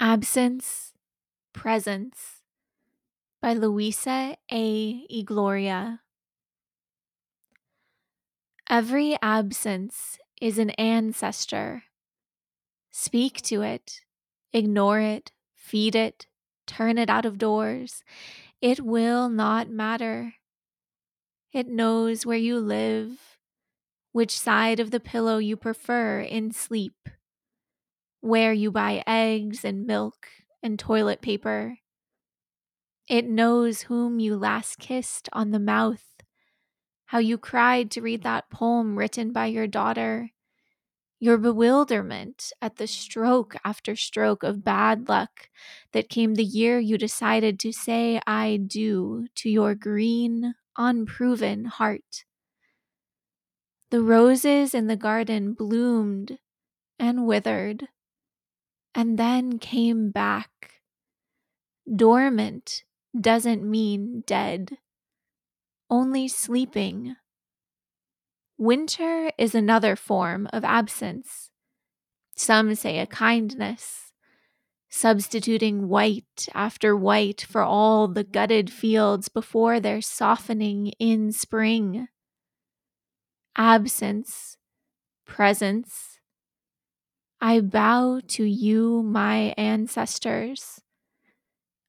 Absence, Presence by Luisa A. Igloria. Every absence is an ancestor. Speak to it, ignore it, feed it, turn it out of doors. It will not matter. It knows where you live, which side of the pillow you prefer in sleep, where you buy eggs and milk and toilet paper. It knows whom you last kissed on the mouth, how you cried to read that poem written by your daughter, your bewilderment at the stroke after stroke of bad luck that came the year you decided to say I do to your green, unproven heart. The roses in the garden bloomed and withered, and then came back, dormant doesn't mean dead, only sleeping. Winter is another form of absence. Some say a kindness, substituting white after white for all the gutted fields before their softening in spring. Absence, presence. I bow to you, my ancestors.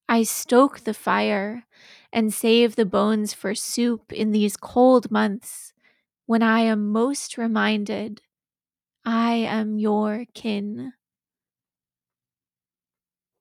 I stoke the fire and save the bones for soup in these cold months when I am most reminded I am your kin.